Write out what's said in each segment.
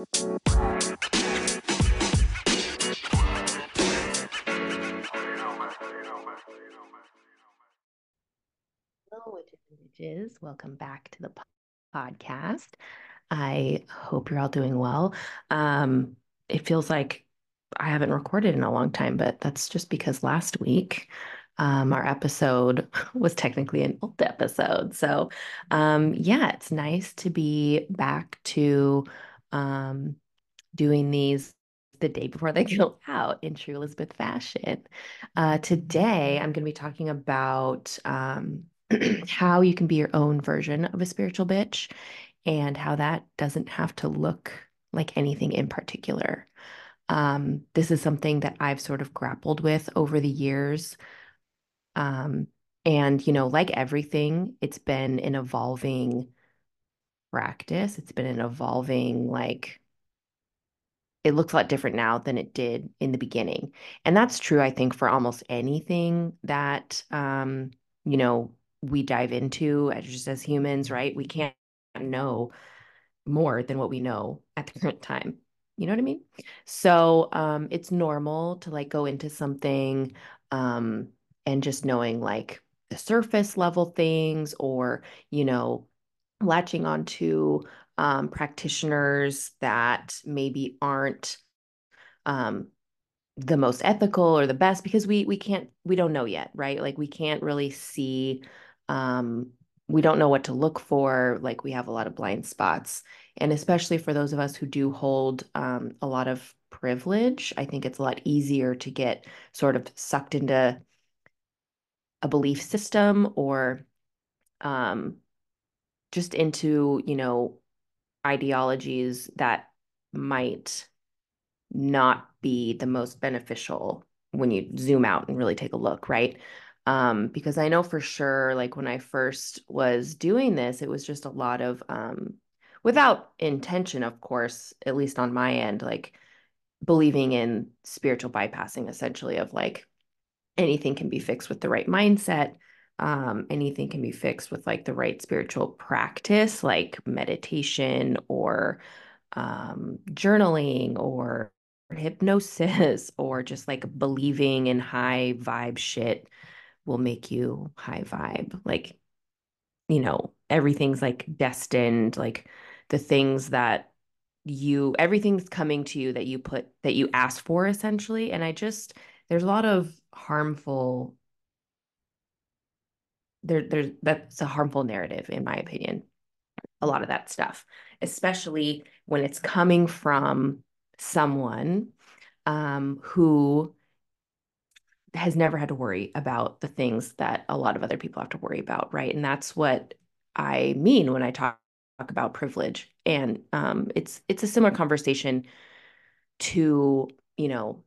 Hello, witches. Welcome back to the podcast. I hope you're all doing well. Um, it feels like I haven't recorded in a long time, but that's just because last week um, our episode was technically an old episode. So, um, yeah, it's nice to be back to um, doing these the day before they go out in true Elizabeth fashion. Uh, today, I'm going to be talking about um, how you can be your own version of a spiritual bitch and how that doesn't have to look like anything in particular. Um, this is something that I've sort of grappled with over the years. Um, and, you know, like everything, it's been an evolving practice. It's been an evolving, like, it looks a lot different now than it did in the beginning. And that's true, I think, for almost anything that, um, you know, we dive into as just as humans, right? We can't know more than what we know at the current time. You know what I mean? So um, it's normal to like go into something um, and just knowing like the surface level things or, you know, latching onto um, practitioners that maybe aren't um, the most ethical or the best because we we can't we don't know yet, right? Like we can't really see um, we don't know what to look for. Like we have a lot of blind spots. And especially for those of us who do hold um, a lot of privilege, I think it's a lot easier to get sort of sucked into a belief system or um, just into, you know, ideologies that might not be the most beneficial when you zoom out and really take a look, right? Um, because I know for sure, like when I first was doing this, it was just a lot of, um, without intention, of course, at least on my end, like believing in spiritual bypassing, essentially, of like anything can be fixed with the right mindset. Um, anything can be fixed with like the right spiritual practice, like meditation or um, journaling or hypnosis or just like believing in high vibe shit will make you high vibe. Like, you know, everything's like destined, like the things that you, everything's coming to you that you put, that you ask for essentially. And I just, there's a lot of harmful, there, there's, that's a harmful narrative, in my opinion. A lot of that stuff, especially when it's coming from someone um, who has never had to worry about the things that a lot of other people have to worry about, right? And that's what I mean when I talk, talk about privilege. And um, it's it's a similar conversation to you know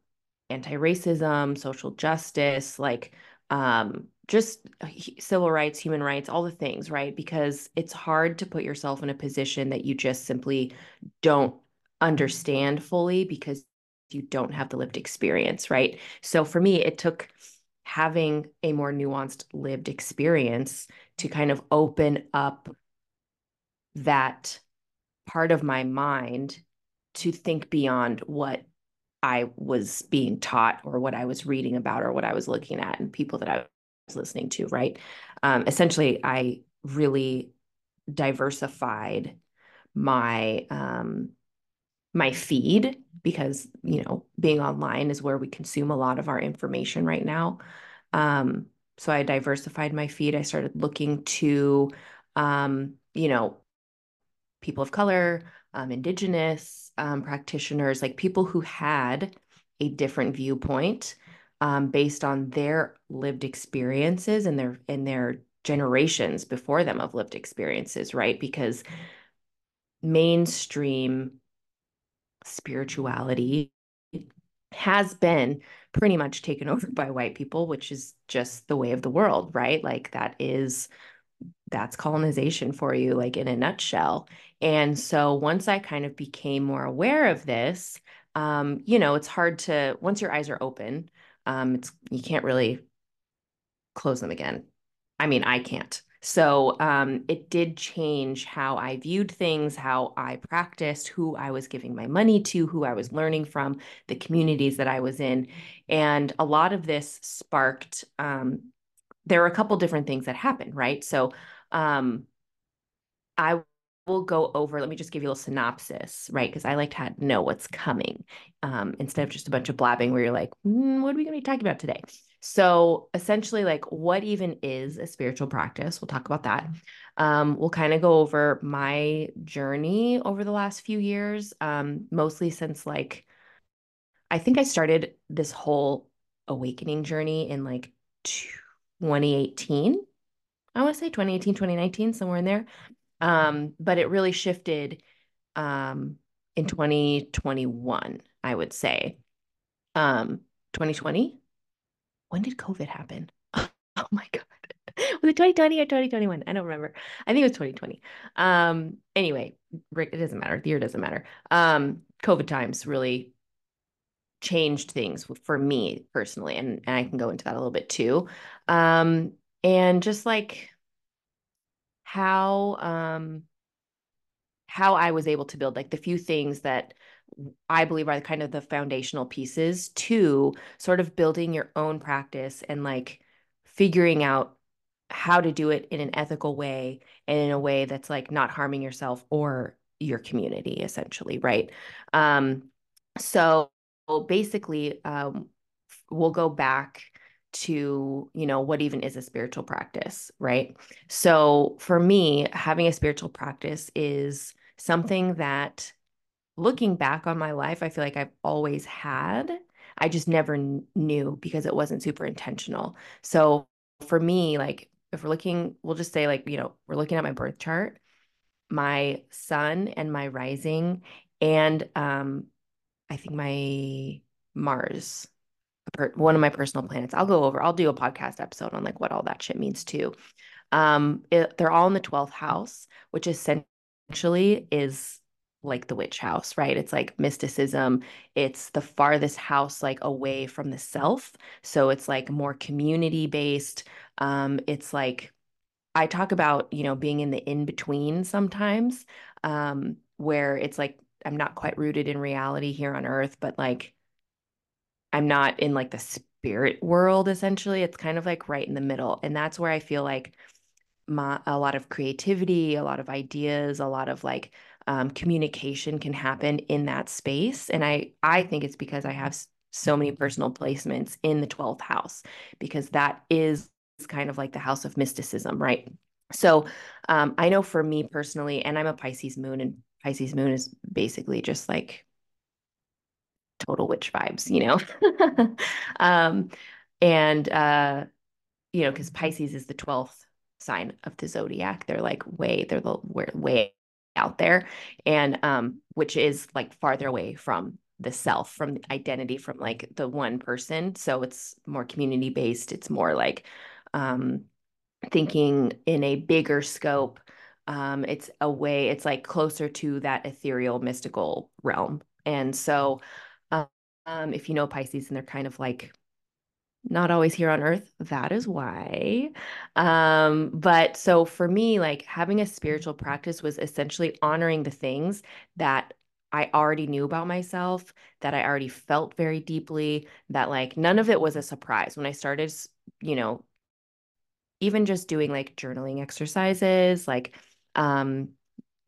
anti-racism, social justice, like um, just uh, civil rights, human rights, all the things, right? Because it's hard to put yourself in a position that you just simply don't understand fully because you don't have the lived experience, right? So for me, it took having a more nuanced lived experience to kind of open up that part of my mind to think beyond what I was being taught or what I was reading about or what I was looking at and people that I listening to, right? Um, essentially, I really diversified my um, my feed because you know being online is where we consume a lot of our information right now um, so i diversified my feed i started looking to um, you know people of color um, indigenous um, practitioners like people who had a different viewpoint um, based on their lived experiences and their and their generations before them of lived experiences right because mainstream spirituality has been pretty much taken over by white people, which is just the way of the world, right? Like that is that's colonization for you like in a nutshell. And so once I kind of became more aware of this, um, you know, it's hard to once your eyes are open, um, it's you can't really close them again. I mean, I can't. So um, it did change how I viewed things, how I practiced, who I was giving my money to, who I was learning from, the communities that I was in. And a lot of this sparked, um, there were a couple different things that happened, right? So um, I will go over, let me just give you a little synopsis, right? Because I like to know what's coming um, instead of just a bunch of blabbing where you're like, mm, what are we going to be talking about today? So essentially, like, what even is a spiritual practice? We'll talk about that. Um, we'll kind of go over my journey over the last few years, um, mostly since like I think I started this whole awakening journey in like 2018. I want to say 2018, 2019, somewhere in there. Um, but it really shifted um, in 2021, I would say. Um, 2020, when did COVID happen? Oh my God. Was it 2020 or 2021? I don't remember. I think it was 2020. Um, anyway, it doesn't matter. The year doesn't matter. Um, COVID times really changed things for me personally, and, and I can go into that a little bit too. Um, and just like how um how I was able to build like the few things that I believe are kind of the foundational pieces to sort of building your own practice and like figuring out how to do it in an ethical way and in a way that's like not harming yourself or your community essentially right? Um so basically um we'll go back to you know what even is a spiritual practice right so for me having a spiritual practice is something that looking back on my life, I feel like I've always had. I just never knew because it wasn't super intentional. So for me, like if we're looking, we'll just say like, you know, we're looking at my birth chart, my sun and my rising, and um, I think my Mars, one of my personal planets. I'll go over, I'll do a podcast episode on like what all that shit means too. Um, it, they're all in the 12th house, which essentially is like the witch house, right? It's like mysticism. It's the farthest house like away from the self. So it's like more community based. Um, it's like I talk about, you know, being in the in between sometimes, um, where it's like I'm not quite rooted in reality here on earth, but like I'm not in like the spirit world essentially. It's kind of like right in the middle. And that's where I feel like my a lot of creativity, a lot of ideas, a lot of like um, communication can happen in that space. And I I think it's because I have so many personal placements in the 12th house because that is kind of like the house of mysticism, right? So um, I know for me personally, and I'm a Pisces moon, and Pisces moon is basically just like total witch vibes, you know? um, and, uh, you know, because Pisces is the 12th sign of the zodiac. They're like way, they're the way out there. And um which is like farther away from the self from the identity from like the one person. So it's more community based. It's more like um thinking in a bigger scope. Um it's a way it's like closer to that ethereal mystical realm. And so um if you know pisces and they're kind of like not always here on earth that is why. Um but so for me like having a spiritual practice was essentially honoring the things that I already knew about myself that I already felt very deeply that like none of it was a surprise. When I started you know even just doing like journaling exercises like um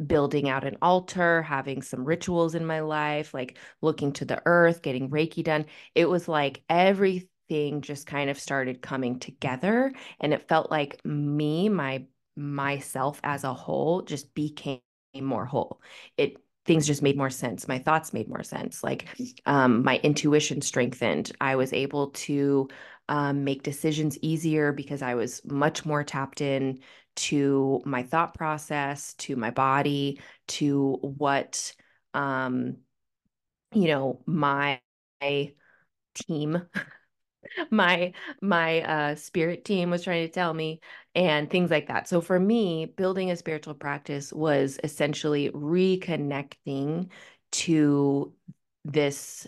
building out an altar, having some rituals in my life, like looking to the earth, getting Reiki done. It was like everything just kind of started coming together and it felt like me my myself as a whole just became more whole. It things just made more sense. My thoughts made more sense. Like um, my intuition strengthened. I was able to um, make decisions easier because i was much more tapped in to my thought process to my body to what um, you know my team my my uh spirit team was trying to tell me and things like that. So for me, building a spiritual practice was essentially reconnecting to this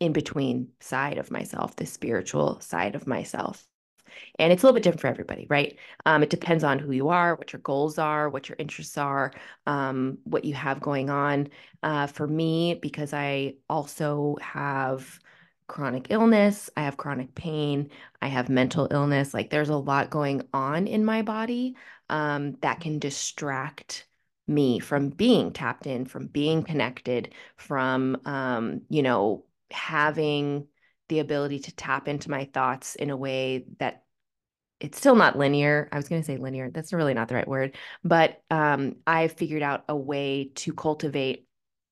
in between side of myself, the spiritual side of myself. And it's a little bit different for everybody, right? Um, it depends on who you are, what your goals are, what your interests are, um, what you have going on. Uh, for me, because I also have chronic illness, I have chronic pain, I have mental illness. Like there's a lot going on in my body um, that can distract me from being tapped in, from being connected, from, um, you know, having the ability to tap into my thoughts in a way that it's still not linear. I was going to say linear. That's really not the right word, but um, I've figured out a way to cultivate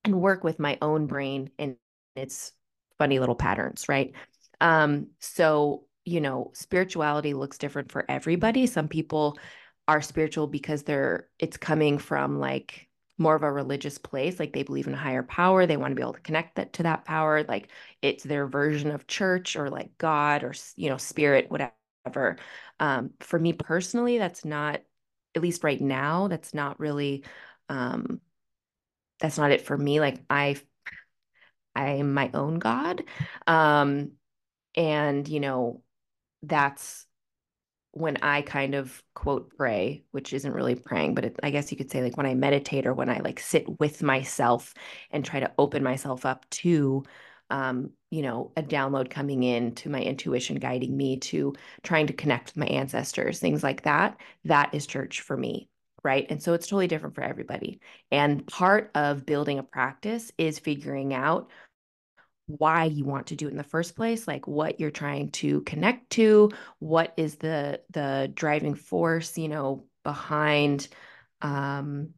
and work with my own brain and its funny little patterns, right? Um, so, you know, spirituality looks different for everybody. Some people are spiritual because they're it's coming from like more of a religious place like they believe in a higher power they want to be able to connect that to that power like it's their version of church or like god or you know spirit whatever um, for me personally that's not at least right now that's not really um, that's not it for me like i i'm my own god. Um, and you know that's when I kind of quote pray, which isn't really praying, but it, I guess you could say like when I meditate or when I like sit with myself and try to open myself up to, um, you know, a download coming in to my intuition guiding me to trying to connect with my ancestors, things like that. That is church for me. Right. And so it's totally different for everybody. And part of building a practice is figuring out why you want to do it in the first place like what you're trying to connect to what is the the driving force you know behind um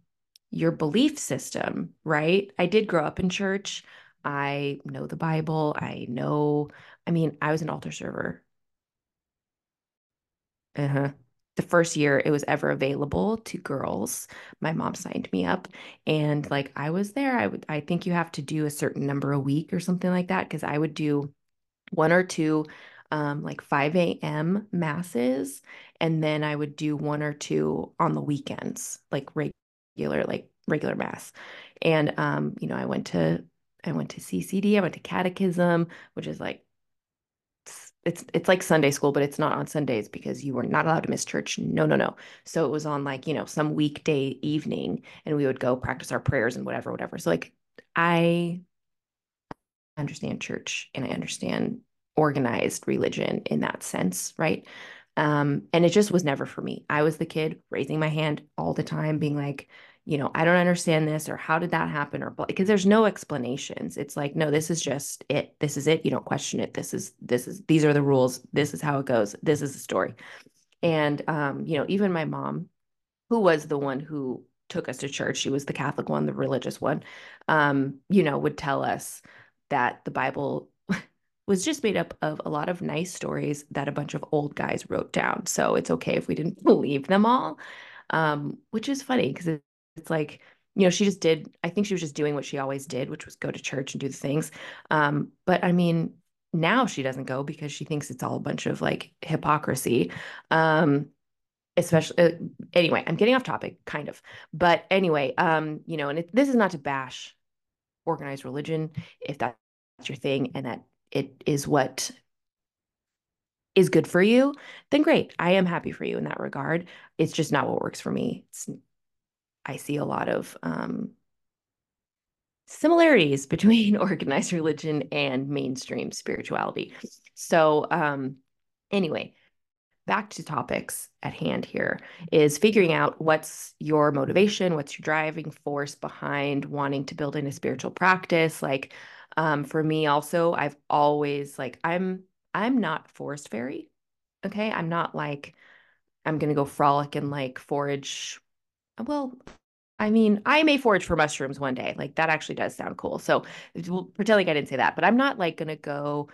your belief system right i did grow up in church i know the bible i know i mean i was an altar server. Uh-huh. The first year it was ever available to girls my mom signed me up and like i was there i would i think you have to do a certain number a week or something like that because i would do one or two um, like 5 a.m masses and then i would do one or two on the weekends like regular like regular mass. And um you know i went to i went to ccd i went to catechism which is like it's it's like Sunday school, but it's not on Sundays because you were not allowed to miss church. No, no, no. So it was on like, you know, some weekday evening and we would go practice our prayers and whatever, whatever. So like I understand church and I understand organized religion in that sense, right? Um, and it just was never for me. I was the kid raising my hand all the time, being like, you know, I don't understand this or how did that happen or because there's no explanations. It's like, no, this is just it. This is it. You don't question it. This is this is these are the rules. This is how it goes. This is the story. And um, you know, even my mom, who was the one who took us to church, she was the Catholic one, the religious one, um, you know, would tell us that the Bible was just made up of a lot of nice stories that a bunch of old guys wrote down. So it's okay if we didn't believe them all. Um, which is funny because it's like you know she just did i think she was just doing what she always did which was go to church and do the things. Um but i mean now she doesn't go because she thinks it's all a bunch of like hypocrisy. Um especially uh, anyway i'm getting off topic kind of. But anyway um you know and it, this is not to bash organized religion if that's your thing and that it is what is good for you then great. I am happy for you in that regard. It's just not what works for me. It's I see a lot of um, similarities between organized religion and mainstream spirituality. So, um, anyway, back to topics at hand here is figuring out what's your motivation, what's your driving force behind wanting to build in a spiritual practice. Like, um, for me, also, I've always like I'm I'm not forest fairy. Okay, I'm not like I'm gonna go frolic and like forage well, I mean, I may forage for mushrooms one day. Like that actually does sound cool. So we'll pretend like I didn't say that, but I'm not like gonna go.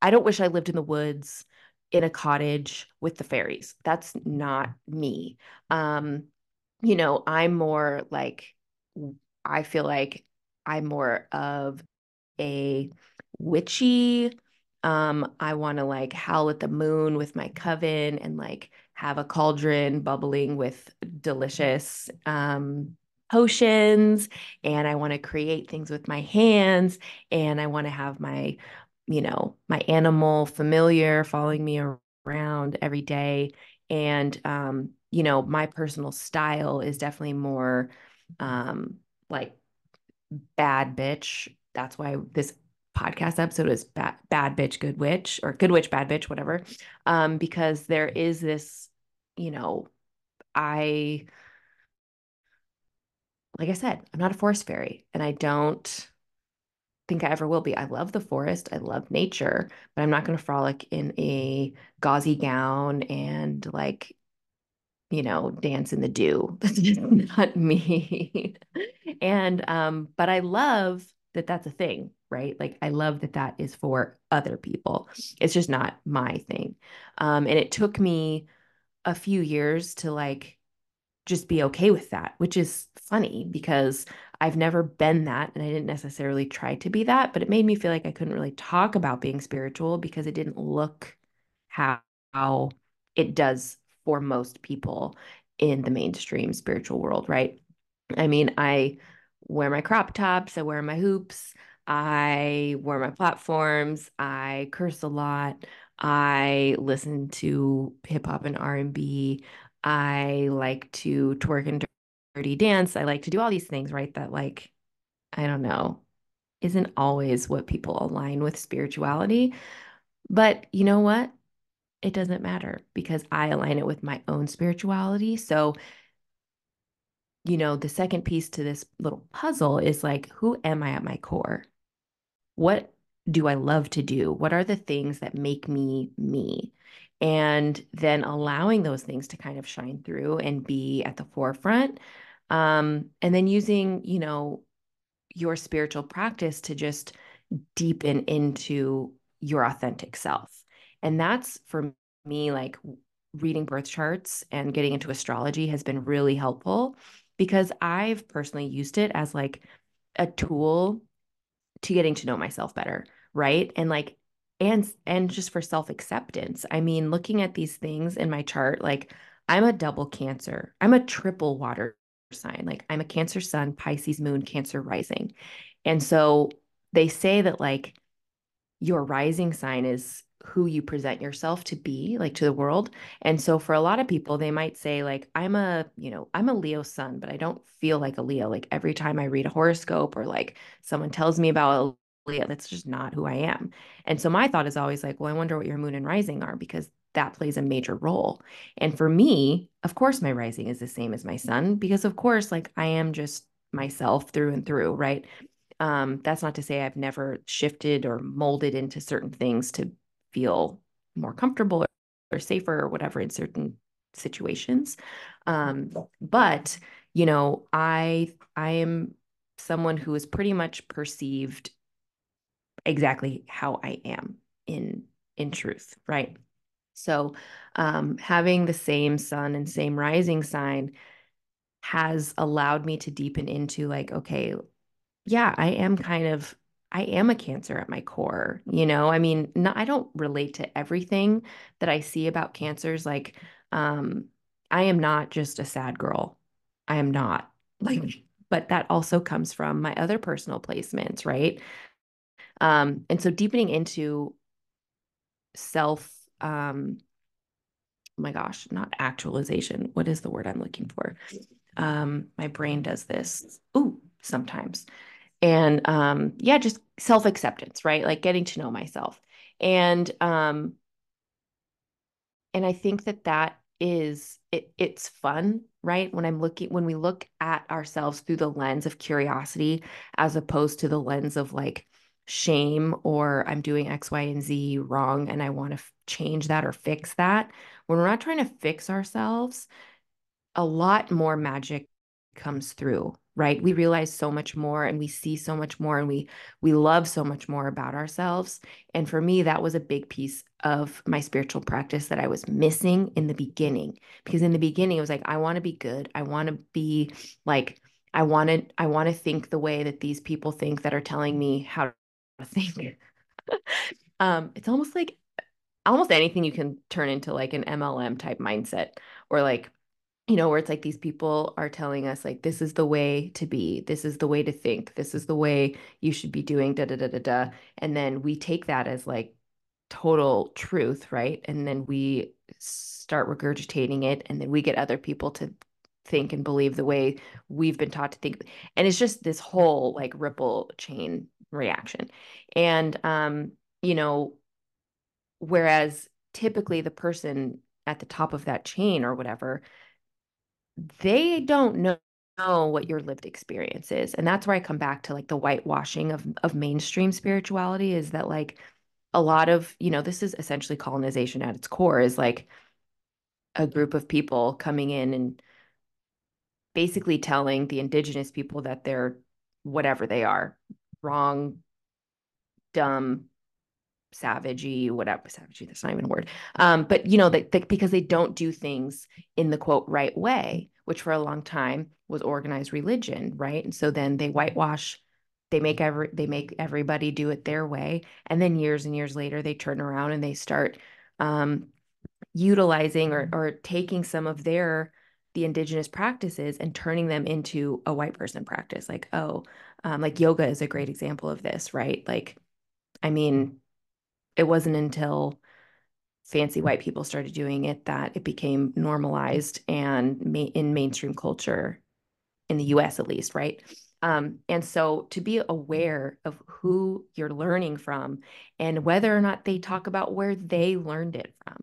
I don't wish I lived in the woods in a cottage with the fairies. That's not me. Um, you know, I'm more like I feel like I'm more of a witchy. Um, I want to like howl at the moon with my coven and like have a cauldron bubbling with delicious um, potions and I want to create things with my hands and I want to have my you know my animal familiar following me around every day. And, um, you know, my personal style is definitely more um, like bad bitch. That's why this podcast episode is bad, bad bitch, good witch, or good witch, bad bitch, whatever. Um, because there is this, you know, I, like I said, I'm not a forest fairy and I don't think I ever will be. I love the forest, I love nature, but I'm not going to frolic in a gauzy gown and like, you know, dance in the dew. That's just not me. and, um, but I love that that's a thing, right? Like, I love that that is for other people. It's just not my thing. Um, and it took me a few years to like just be okay with that, which is funny because I've never been that and I didn't necessarily try to be that, but it made me feel like I couldn't really talk about being spiritual because it didn't look how, how it does for most people in the mainstream spiritual world, right? I mean, I wear my crop tops, I wear my hoops, I wear my platforms, I curse a lot, I listen to hip hop and R&B. I like to twerk and dirty dance. I like to do all these things, right? That like, I don't know, isn't always what people align with spirituality. But you know what? It doesn't matter because I align it with my own spirituality. So, you know, the second piece to this little puzzle is like, who am I at my core? What do I love to do? What are the things that make me me? And then allowing those things to kind of shine through and be at the forefront. Um, and then using, you know, your spiritual practice to just deepen into your authentic self. And that's for me, like reading birth charts and getting into astrology has been really helpful because I've personally used it as like a tool to getting to know myself better right? And like and and just for self-acceptance. I mean looking at these things in my chart like i'm a double cancer. I'm a triple water sign. Like i'm a cancer sun pisces moon cancer rising. And so they say that like your rising sign is who you present yourself to be like to the world. And so for a lot of people they might say like i'm a you know i'm a leo sun but i don't feel like a leo. Like every time i read a horoscope or like someone tells me about that's just not who i am and so my thought is always like well i wonder what your moon and rising are because that plays a major role and for me of course my rising is the same as my sun because of course like i am just myself through and through right um, that's not to say I've never shifted or molded into certain things to feel more comfortable or, or safer or whatever in certain situations. Um, but you know, I I am someone who is pretty much perceived exactly how I am in in truth, right? So um, having the same sun and same rising sign has allowed me to deepen into like, okay, yeah, I am kind of I am a cancer at my core, you know? I mean, not, I don't relate to everything that I see about cancers. Like, um, I am not just a sad girl. I am not. Like, but that also comes from my other personal placements, right? Um, and so deepening into self, um, oh my gosh, not actualization. What is the word I'm looking for? Um, my brain does this. Ooh, sometimes and um yeah just self-acceptance right like getting to know myself and um and i think that that is it it's fun right when i'm looking when we look at ourselves through the lens of curiosity as opposed to the lens of like shame or i'm doing x y and z wrong and i want to f- change that or fix that when we're not trying to fix ourselves a lot more magic comes through right? We realize so much more and we see so much more and we we love so much more about ourselves. And for me that was a big piece of my spiritual practice that i was missing in the beginning because in the beginning it was like i want to be good. I want to be like i want to i want to think the way that these people think that are telling me how think um it's almost like almost anything you can turn into like an mlm type mindset or like you know, where it's like these people are telling us, like, this is the way to be, this is the way to think, this is the way you should be doing, da da da da da. And then we take that as like total truth, right? And then we start regurgitating it, and then we get other people to think and believe the way we've been taught to think. And it's just this whole like ripple chain reaction. And um, you know, whereas typically the person at the top of that chain or whatever, they don't know what your lived experience is. And that's where I come back to like the whitewashing of of mainstream spirituality is that like a lot of, you know, this is essentially colonization at its core is like a group of people coming in and basically telling the indigenous people that they're whatever they are, wrong, dumb, savagey, whatever, savagey, that's not even a word. Um, but you know, that, that because they don't do things in the quote right way, which for a long time was organized religion, right? And so then they whitewash, they make every they make everybody do it their way, and then years and years later they turn around and they start um, utilizing or or taking some of their the indigenous practices and turning them into a white person practice. Like oh, um, like yoga is a great example of this, right? Like, I mean, it wasn't until fancy white people started doing it that it became normalized and ma- in mainstream culture in the US at least, right? Um, and so to be aware of who you're learning from and whether or not they talk about where they learned it from,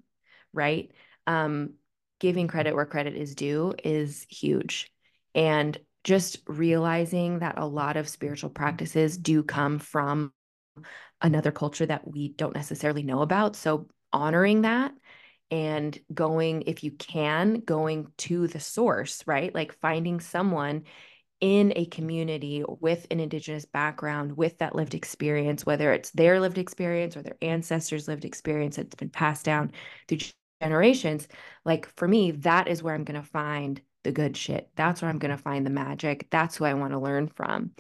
right? Um, giving credit where credit is due is huge. And just realizing that a lot of spiritual practices do come from another culture that we don't necessarily know about. So honoring that and going, if you can, going to the source, right? Like finding someone in a community with an indigenous background with that lived experience whether it's their lived experience or their ancestors lived experience that's been passed down through generations like for me that is where i'm going to find the good shit. That's where i'm going to find the magic. That's who i want to learn from.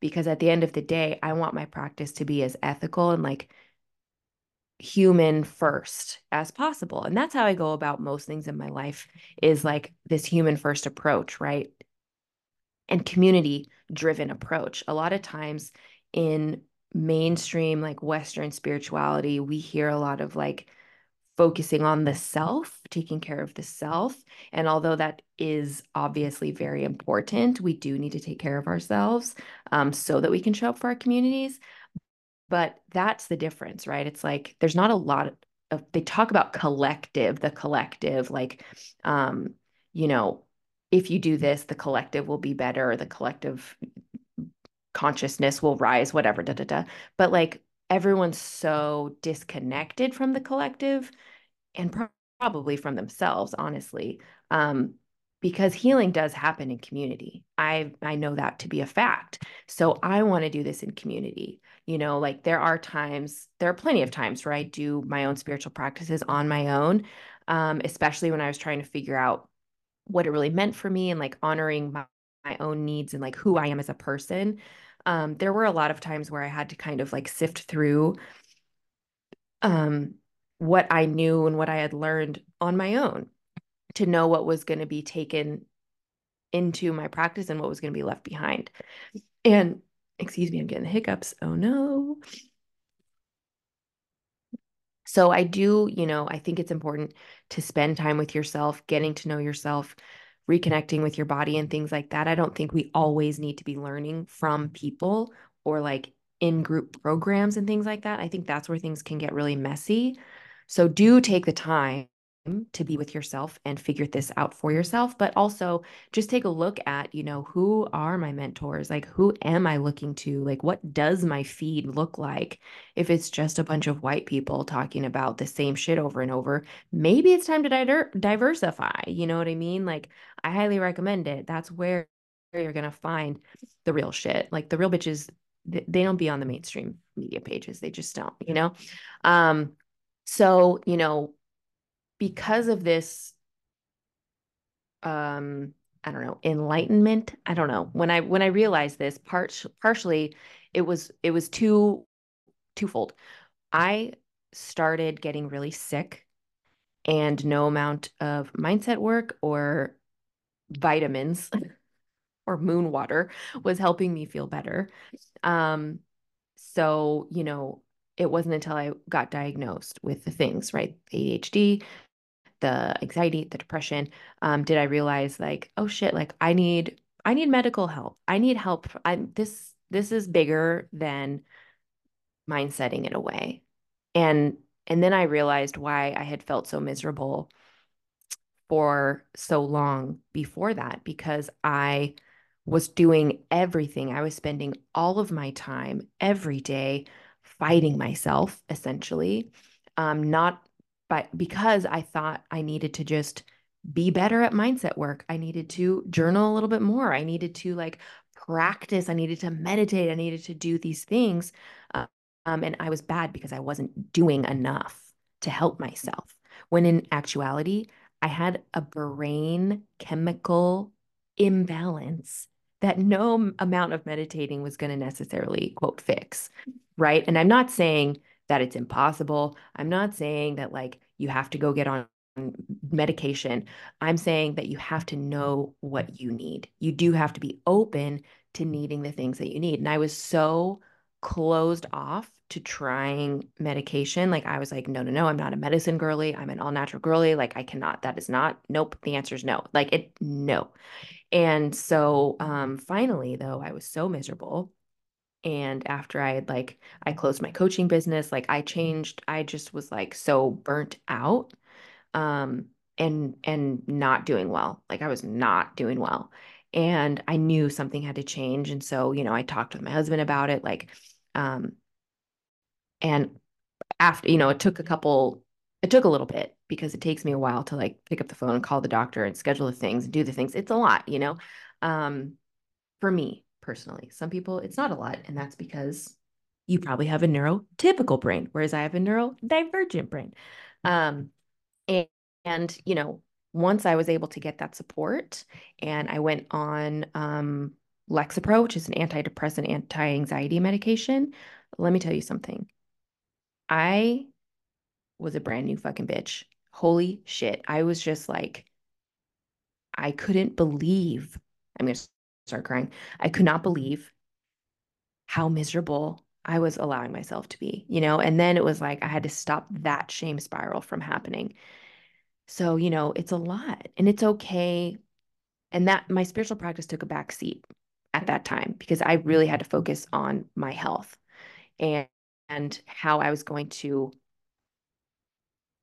Because at the end of the day i want my practice to be as ethical and like human first as possible. And that's how i go about most things in my life is like this human first approach right? And community driven approach. A lot of times in mainstream like western spirituality we hear a lot of like focusing on the self taking care of the self and although that is obviously very important we do need to take care of ourselves um, so that we can show up for our communities but that's the difference, right? It's like there's not a lot of, they talk about collective, the collective, like, um, you know, if you do this, the collective will be better, the collective consciousness will rise, whatever, da da da. But like everyone's so disconnected from the collective and pro- probably from themselves, honestly. Um, because healing does happen in community. I I know that to be a fact. So I want to do this in community you know like there are times there are plenty of times where i do my own spiritual practices on my own um, especially when i was trying to figure out what it really meant for me and like honoring my, my own needs and like who i am as a person um, there were a lot of times where i had to kind of like sift through um, what i knew and what i had learned on my own to know what was going to be taken into my practice and what was going to be left behind and excuse me, I'm getting the hiccups. Oh no. So I do, you know, I think it's important to spend time with yourself, getting to know yourself, reconnecting with your body and things like that. I don't think we always need to be learning from people or like in group programs and things like that. I think that's where things can get really messy. So do take the time to be with yourself and figure this out for yourself but also just take a look at you know who are my mentors? Like who am i looking to? Like what does my feed look like? If it's just a bunch of white people talking about the same shit over and over maybe it's time to di- diversify you know what i mean? Like i highly recommend it. That's where you're going to find the real shit. Like the real bitches they don't be on the mainstream media pages. They just don't you know? Um so you know because of this um I don't know, enlightenment. I don't know. When I when I realized this, part partially it was it was two twofold. I started getting really sick and no amount of mindset work or vitamins or moon water was helping me feel better. Um so, you know, it wasn't until I got diagnosed with the things, right? ADHD, the anxiety, the depression, um, did I realize like, oh shit, like I need I need medical help. I need help. I this this is bigger than mind setting it away. And and then I realized why I had felt so miserable for so long before that because I was doing everything. I was spending all of my time every day fighting myself, essentially, um, not by because I thought I needed to just be better at mindset work. I needed to journal a little bit more. I needed to like practice. I needed to meditate. I needed to do these things. Uh, um, and I was bad because I wasn't doing enough to help myself. When in actuality, I had a brain chemical imbalance that no amount of meditating was going to necessarily quote fix. Right. And I'm not saying that it's impossible. I'm not saying that like you have to go get on medication. I'm saying that you have to know what you need. You do have to be open to needing the things that you need. And I was so closed off to trying medication. Like I was like, no, no, no, I'm not a medicine girly. I'm an all natural girly. Like I cannot, that is not, nope. The answer is no. Like it, no. And so um, finally, though, I was so miserable. And after I had like, I closed my coaching business, like I changed, I just was like so burnt out um, and and not doing well. Like I was not doing well. And I knew something had to change. And so, you know, I talked with my husband about it. Like, um, and after, you know, it took a couple, it took a little bit because it takes me a while to like pick up the phone and call the doctor and schedule the things and do the things. It's a lot, you know, um, for me personally. Some people, it's not a lot. And that's because you probably have a neurotypical brain, whereas I have a neurodivergent brain. Um, and, and, you know, once I was able to get that support and I went on um, Lexapro, which is an antidepressant, anti anxiety medication, let me tell you something. I was a brand new fucking bitch. Holy shit. I was just like, I couldn't believe. I'm going to start crying. I could not believe how miserable I was allowing myself to be, you know? And then it was like I had to stop that shame spiral from happening. So, you know, it's a lot and it's okay. And that my spiritual practice took a back seat at that time because I really had to focus on my health and, and how I was going to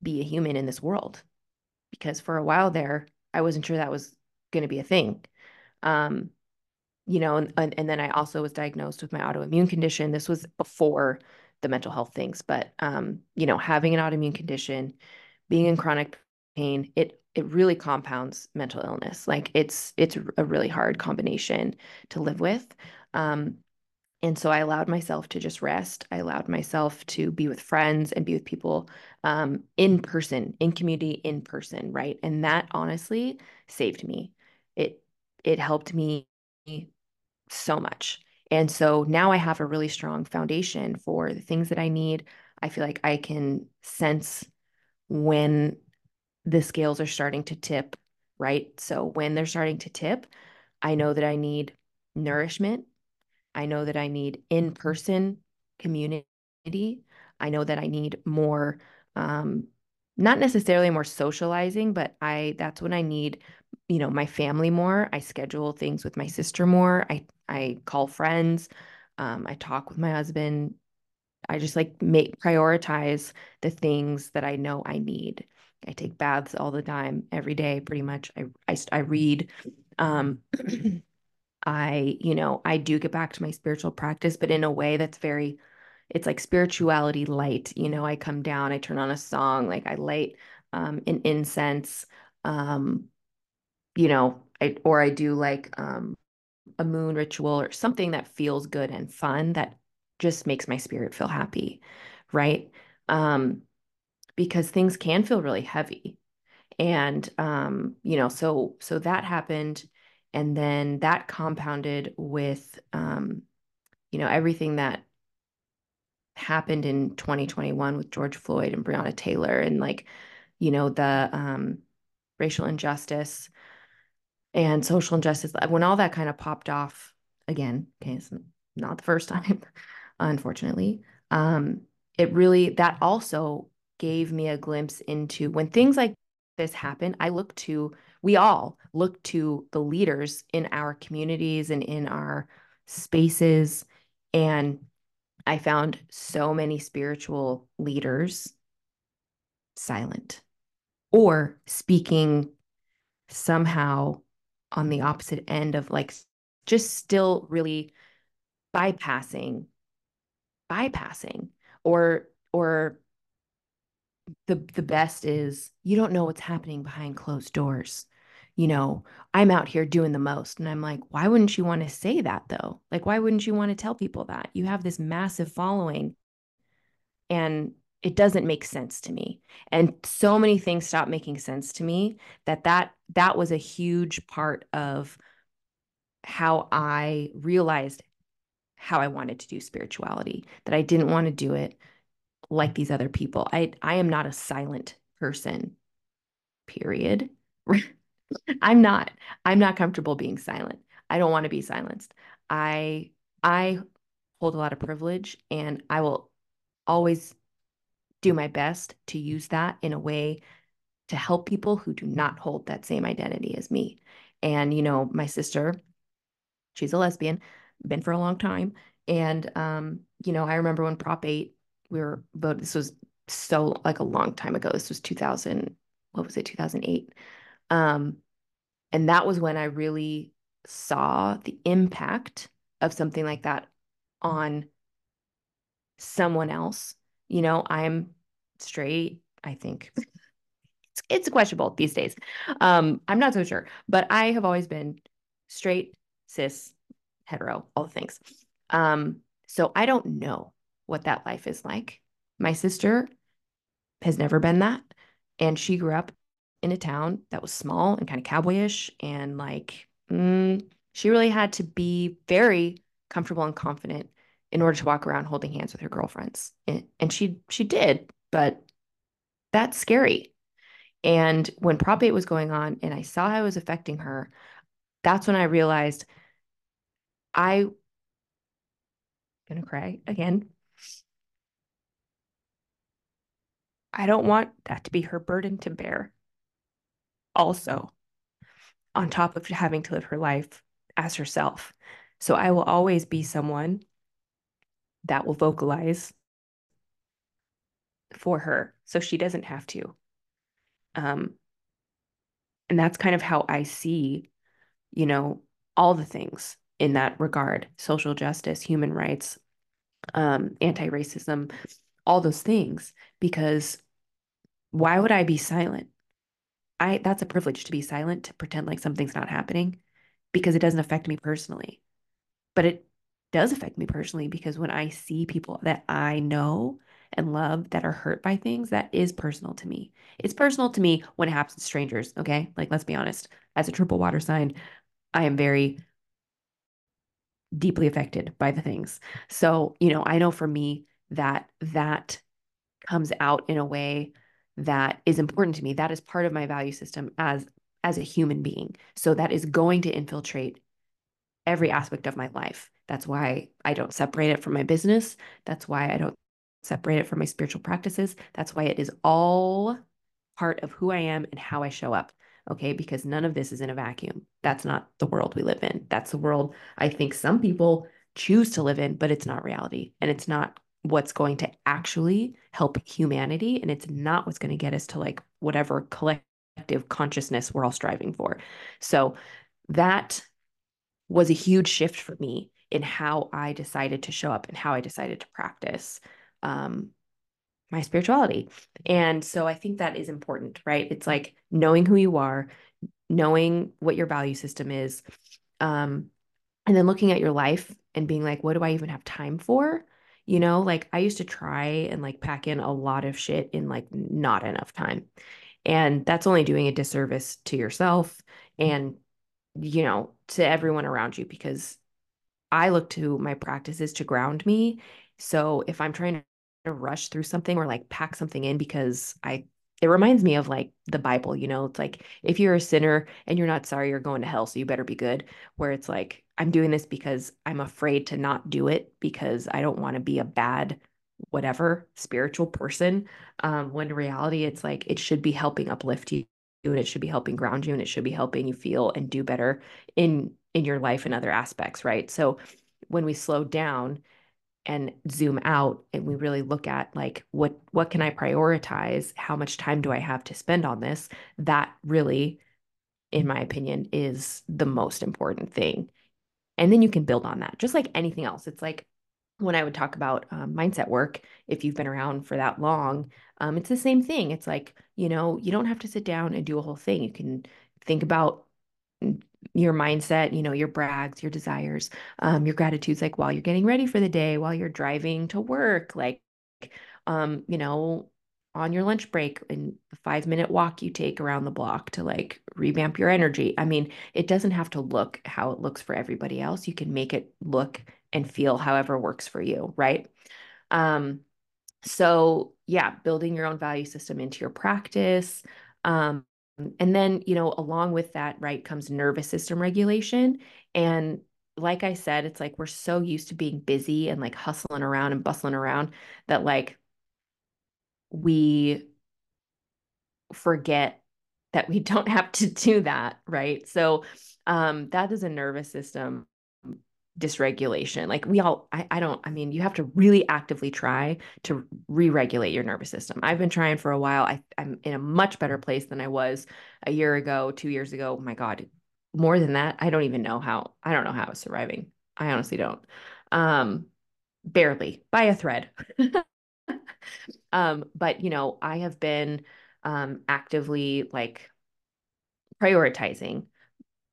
be a human in this world. Because for a while there, I wasn't sure that was going to be a thing. Um, you know, and, and then I also was diagnosed with my autoimmune condition. This was before the mental health things, but um, you know, having an autoimmune condition, being in chronic pain, it it really compounds mental illness. Like it's it's a really hard combination to live with. Um, and so I allowed myself to just rest. I allowed myself to be with friends and be with people um, in person, in community, in person, right? And that honestly saved me. It it helped me so much. And so now I have a really strong foundation for the things that I need. I feel like I can sense when the scales are starting to tip, right? So when they're starting to tip, I know that I need nourishment. I know that I need in person community. I know that I need more, um, not necessarily more socializing, but I that's when I need, you know, my family more. I schedule things with my sister more. I I call friends. Um, I talk with my husband. I just like make prioritize the things that I know I need. I take baths all the time, every day, pretty much. I I, I read. Um, I, you know, I do get back to my spiritual practice, but in a way that's very, it's like spirituality light. You know, I come down, I turn on a song, like I light um, an incense, um, you know, I, or I do like um, a moon ritual or something that feels good and fun that just makes my spirit feel happy, right? Um, because things can feel really heavy. And um, you know, so so that happened and then that compounded with um, you know, everything that happened in 2021 with George Floyd and Breonna Taylor and like, you know, the um racial injustice and social injustice when all that kind of popped off again okay it's not the first time unfortunately um it really, that also gave me a glimpse into when things like this happen, I look to, we all look to the leaders in our communities and in our spaces. And I found so many spiritual leaders silent or speaking somehow on the opposite end of like just still really bypassing bypassing or or the the best is you don't know what's happening behind closed doors you know? I'm out here doing the most and i'm like why wouldn't you want to say that though? Like why wouldn't you want to tell people that? You have this massive following and it doesn't make sense to me. And so many things stop making sense to me that that that was a huge part of how i realized how i wanted to do spirituality that i didn't want to do it like these other people. I i am not a silent person period. I'm not i'm not comfortable being silent. I don't want to be silenced. I i hold a lot of privilege and i will always do my best to use that in a way to help people who do not hold that same identity as me. And, you know, my sister, she's a lesbian, been for a long time. And, um, you know, I remember when Prop 8, we were voted, this was so like a long time ago. This was 2000, what was it, 2008. Um, and that was when I really saw the impact of something like that on someone else you know, I'm straight, I think. It's, questionable these days. Um, I'm not so sure, but I have always been straight, cis, hetero, all the things. Um, so I don't know what that life is like. My sister has never been that. And she grew up in a town that was small and kind of cowboyish. And like, mm, she really had to be very comfortable and confident in order to walk around holding hands with her girlfriends. And, and she she did, but that's scary. And when Prop 8 was going on and I saw how it was affecting her, that's when I realized I gonna cry again. I don't want that to be her burden to bear. Also, on top of having to live her life as herself. So I will always be someone that will vocalize for her so she doesn't have to. Um, and that's kind of how I see, you know, all the things in that regard social justice, human rights, um, anti racism, all those things. Because why would I be silent? I that's a privilege to be silent, to pretend like something's not happening because it doesn't affect me personally. But it does affect me personally because when I see people that I know and love that are hurt by things, that is personal to me. It's personal to me when it happens to strangers. Okay. Like, let's be honest. As a triple water sign, I am very deeply affected by the things. So, you know, I know for me that that comes out in a way that is important to me. That is part of my value system as as a human being. So that is going to infiltrate every aspect of my life. That's why I don't separate it from my business. That's why I don't separate it from my spiritual practices. That's why it is all part of who I am and how I show up. Okay. Because none of this is in a vacuum. That's not the world we live in. That's the world I think some people choose to live in, but it's not reality. And it's not what's going to actually help humanity. And it's not what's going to get us to like whatever collective consciousness we're all striving for. So that was a huge shift for me in how I decided to show up and how I decided to practice um, my spirituality. And so I think that is important, right? It's like knowing who you are, knowing what your value system is, um, and then looking at your life and being like, what do I even have time for? You know, like I used to try and like pack in a lot of shit in like not enough time. And that's only doing a disservice to yourself and, you know, to everyone around you because I look to my practices to ground me. So if I'm trying to rush through something or like pack something in because I it reminds me of like the Bible, you know, it's like if you're a sinner and you're not sorry, you're going to hell, so you better be good. Where it's like, I'm doing this because I'm afraid to not do it because I don't want to be a bad whatever spiritual person. Um, when in reality it's like it should be helping uplift you and it should be helping ground you and it should be helping you feel and do better in in your life and other aspects right? So when we slow down and zoom out and we really look at like what what can i prioritize how much time do i have to spend on this that really in my opinion is the most important thing and then you can build on that just like anything else it's like when I would talk about um, mindset work, if you've been around for that long, um, it's the same thing. It's like, you know, you don't have to sit down and do a whole thing. You can think about your mindset, you know, your brags, your desires, um, your gratitudes, like while you're getting ready for the day, while you're driving to work, like, um, you know, on your lunch break and the five minute walk you take around the block to like revamp your energy. I mean, it doesn't have to look how it looks for everybody else. You can make it look and feel however works for you, right? Um, so yeah, building your own value system into your practice. Um, and then, you know, along with that, right, comes nervous system regulation. And like I said, it's like we're so used to being busy and like hustling around and bustling around that like we forget that we don't have to do that, right? So um, that is a nervous system dysregulation. Like we all, I, I don't, I mean, you have to really actively try to re-regulate your nervous system. I've been trying for a while. I, I'm in a much better place than I was a year ago, two years ago. Oh my God, more than that, I don't even know how, I don't know how I was surviving. I honestly don't. Um, barely by a thread. um, but you know, I have been um actively like prioritizing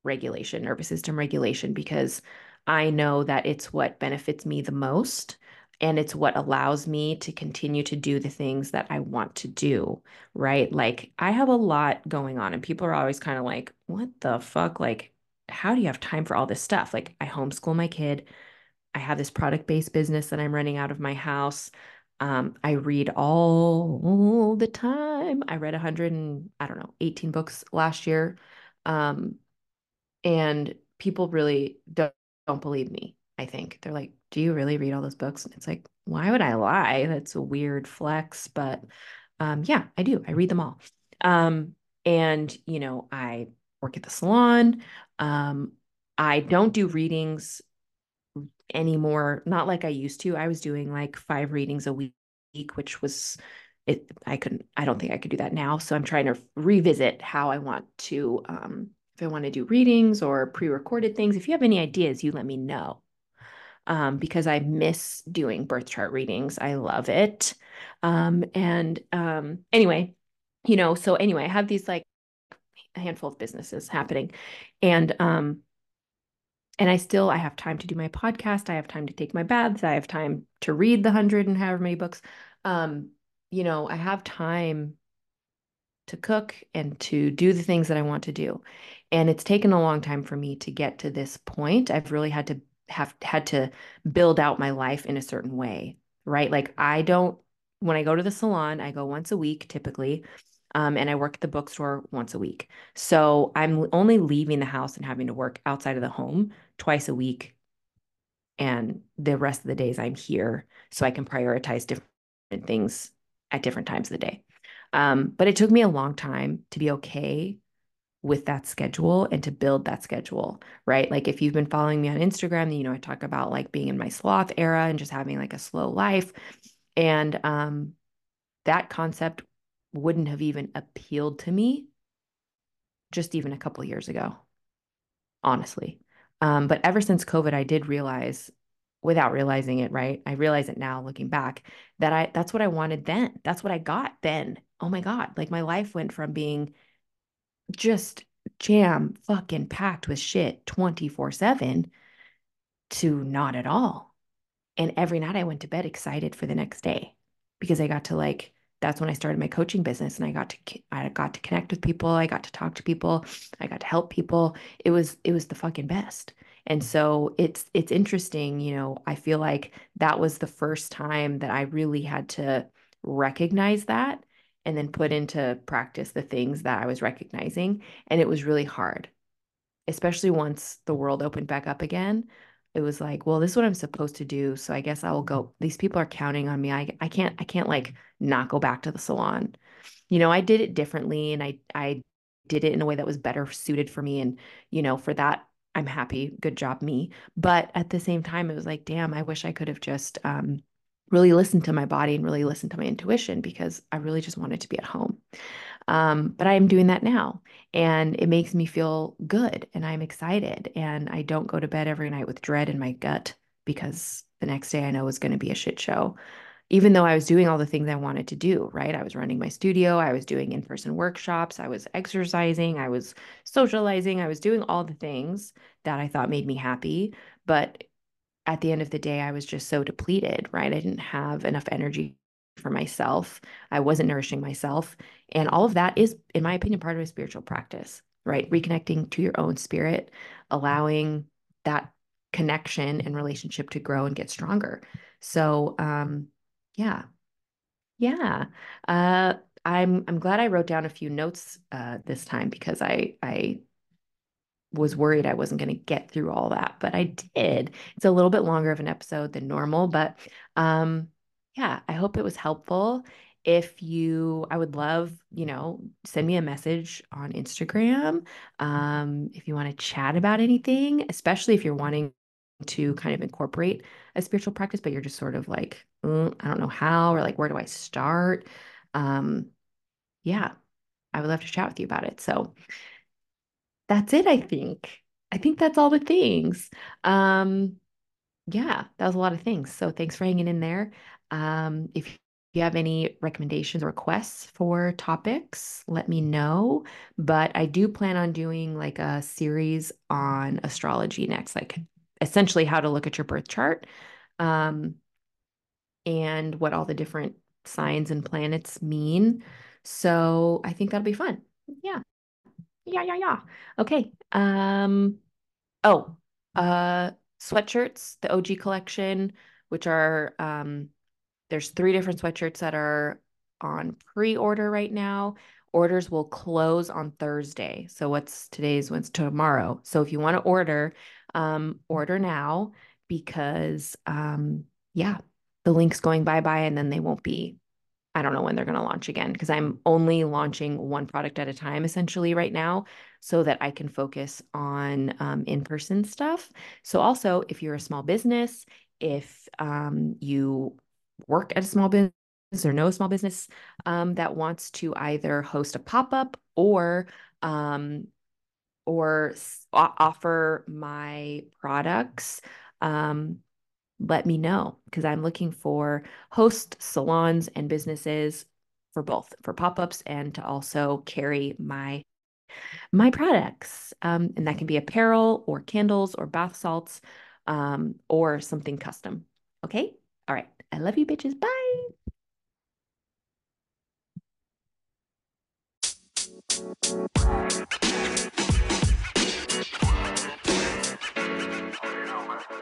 regulation, nervous system regulation, because I know that it's what benefits me the most. And it's what allows me to continue to do the things that I want to do, right? Like, I have a lot going on, and people are always kind of like, what the fuck? Like, how do you have time for all this stuff? Like, I homeschool my kid. I have this product based business that I'm running out of my house. Um, I read all the time. I read 100 and I don't know, 18 books last year. Um, and people really don't don't believe me. I think they're like, "Do you really read all those books?" And it's like, "Why would I lie? That's a weird flex." But um, yeah, I do. I read them all. Um, and you know, I work at the salon. Um, I don't do readings anymore. Not like I used to. I was doing like five readings a week, which was it. I couldn't. I don't think I could do that now. So I'm trying to revisit how I want to um, if I want to do readings or pre-recorded things, if you have any ideas, you let me know. Um, because I miss doing birth chart readings. I love it. Um, and um, anyway, you know, so anyway, I have these like a handful of businesses happening. And um, and I still I have time to do my podcast. I have time to take my baths. I have time to read the hundred and however many books. Um, you know, I have time to cook and to do the things that I want to do. And it's taken a long time for me to get to this point. I've really had to have had to build out my life in a certain way, right? Like I don't when I go to the salon, I go once a week typically. Um, and I work at the bookstore once a week. So I'm only leaving the house and having to work outside of the home twice a week. And the rest of the days I'm here so I can prioritize different things at different times of the day. Um, but it took me a long time to be okay with that schedule and to build that schedule, right? Like if you've been following me on Instagram, you know, I talk about like being in my sloth era and just having like a slow life. And um, that concept wouldn't have even appealed to me just even a couple years ago, honestly. Um, but ever since COVID, I did realize without realizing it, right? I realize it now looking back that I that's what I wanted then. That's what I got then. Oh my God. Like my life went from being just jam fucking packed with shit 24 7 to not at all. And every night I went to bed excited for the next day because I got to like, that's when I started my coaching business and I got to I got to connect with people, I got to talk to people, I got to help people. It was it was the fucking best. And so it's it's interesting, you know, I feel like that was the first time that I really had to recognize that and then put into practice the things that I was recognizing. And it was really hard, especially once the world opened back up again. it was like, well, this is what I'm supposed to do. So I guess I will go. These people are counting on me. I I can't I can't like not go back to the salon. You know, I did it differently and I I did it in a way that was better suited for me. And, you know, for that, I'm happy. Good job, me. But at the same time, it was like, damn, I wish I could have just um really listen to my body and really listen to my intuition because I really just wanted to be at home. Um, but I am doing that now and it makes me feel good and I'm excited. And I don't go to bed every night with dread in my gut because the next day I know is going to be a shit show. Even though I was doing all the things I wanted to do, right? I was running my studio, I was doing in person workshops, I was exercising, I was socializing, I was doing all the things that I thought made me happy. But at the end of the day, I was just so depleted, right? I didn't have enough energy for myself. I wasn't nourishing myself. And all of that is, in my opinion, part of a spiritual practice, right? Reconnecting to your own spirit, allowing that connection and relationship to grow and get stronger. So, um, yeah. Yeah. Uh, I'm I'm glad I wrote down a few notes uh, this time because I I was worried I wasn't going to get through all that, but I did. It's a little bit longer of an episode than normal, but um, yeah, I hope it was helpful. If you, I would love, you know, send me a message on Instagram. Um, if you want to chat about anything, especially if you're wanting to kind of incorporate a spiritual practice, but you're just sort of like, mm, I don't know how, or like, where do I start? Um, yeah, I would love to chat with you about it. So that's it, I think. I think that's all the things. Um, yeah, that was a lot of things. So thanks for hanging in there. Um, if you have any recommendations or requests for topics, let me know. But I do plan on doing like a series on astrology next, like essentially how to look at your birth chart um, and what all the different signs and planets mean. So I think that'll be fun. Yeah. Yeah, yeah, yeah. Okay. Um, oh, uh, sweatshirts, the OG collection, which are um, there's three different sweatshirts that are on pre-order right now. Orders will close on Thursday. So what's today's what's tomorrow. So if you want to order, um, order now because um, yeah, the link's going bye-bye and then they won't be I don't know when they're going to launch again because I'm only launching one product at a time essentially right now so that I can focus on um, in person stuff. So, also, if you're a small business, if um, you work at a small business or know a small business um, that wants to either host a pop up or um, or offer my products um, let me know because I'm looking for host salons and businesses for both for pop-ups and to also carry my my products. Um, and that can be apparel or candles or bath salts um, or something custom. Okay. All right. I love you bitches. Bye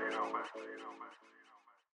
you know, man.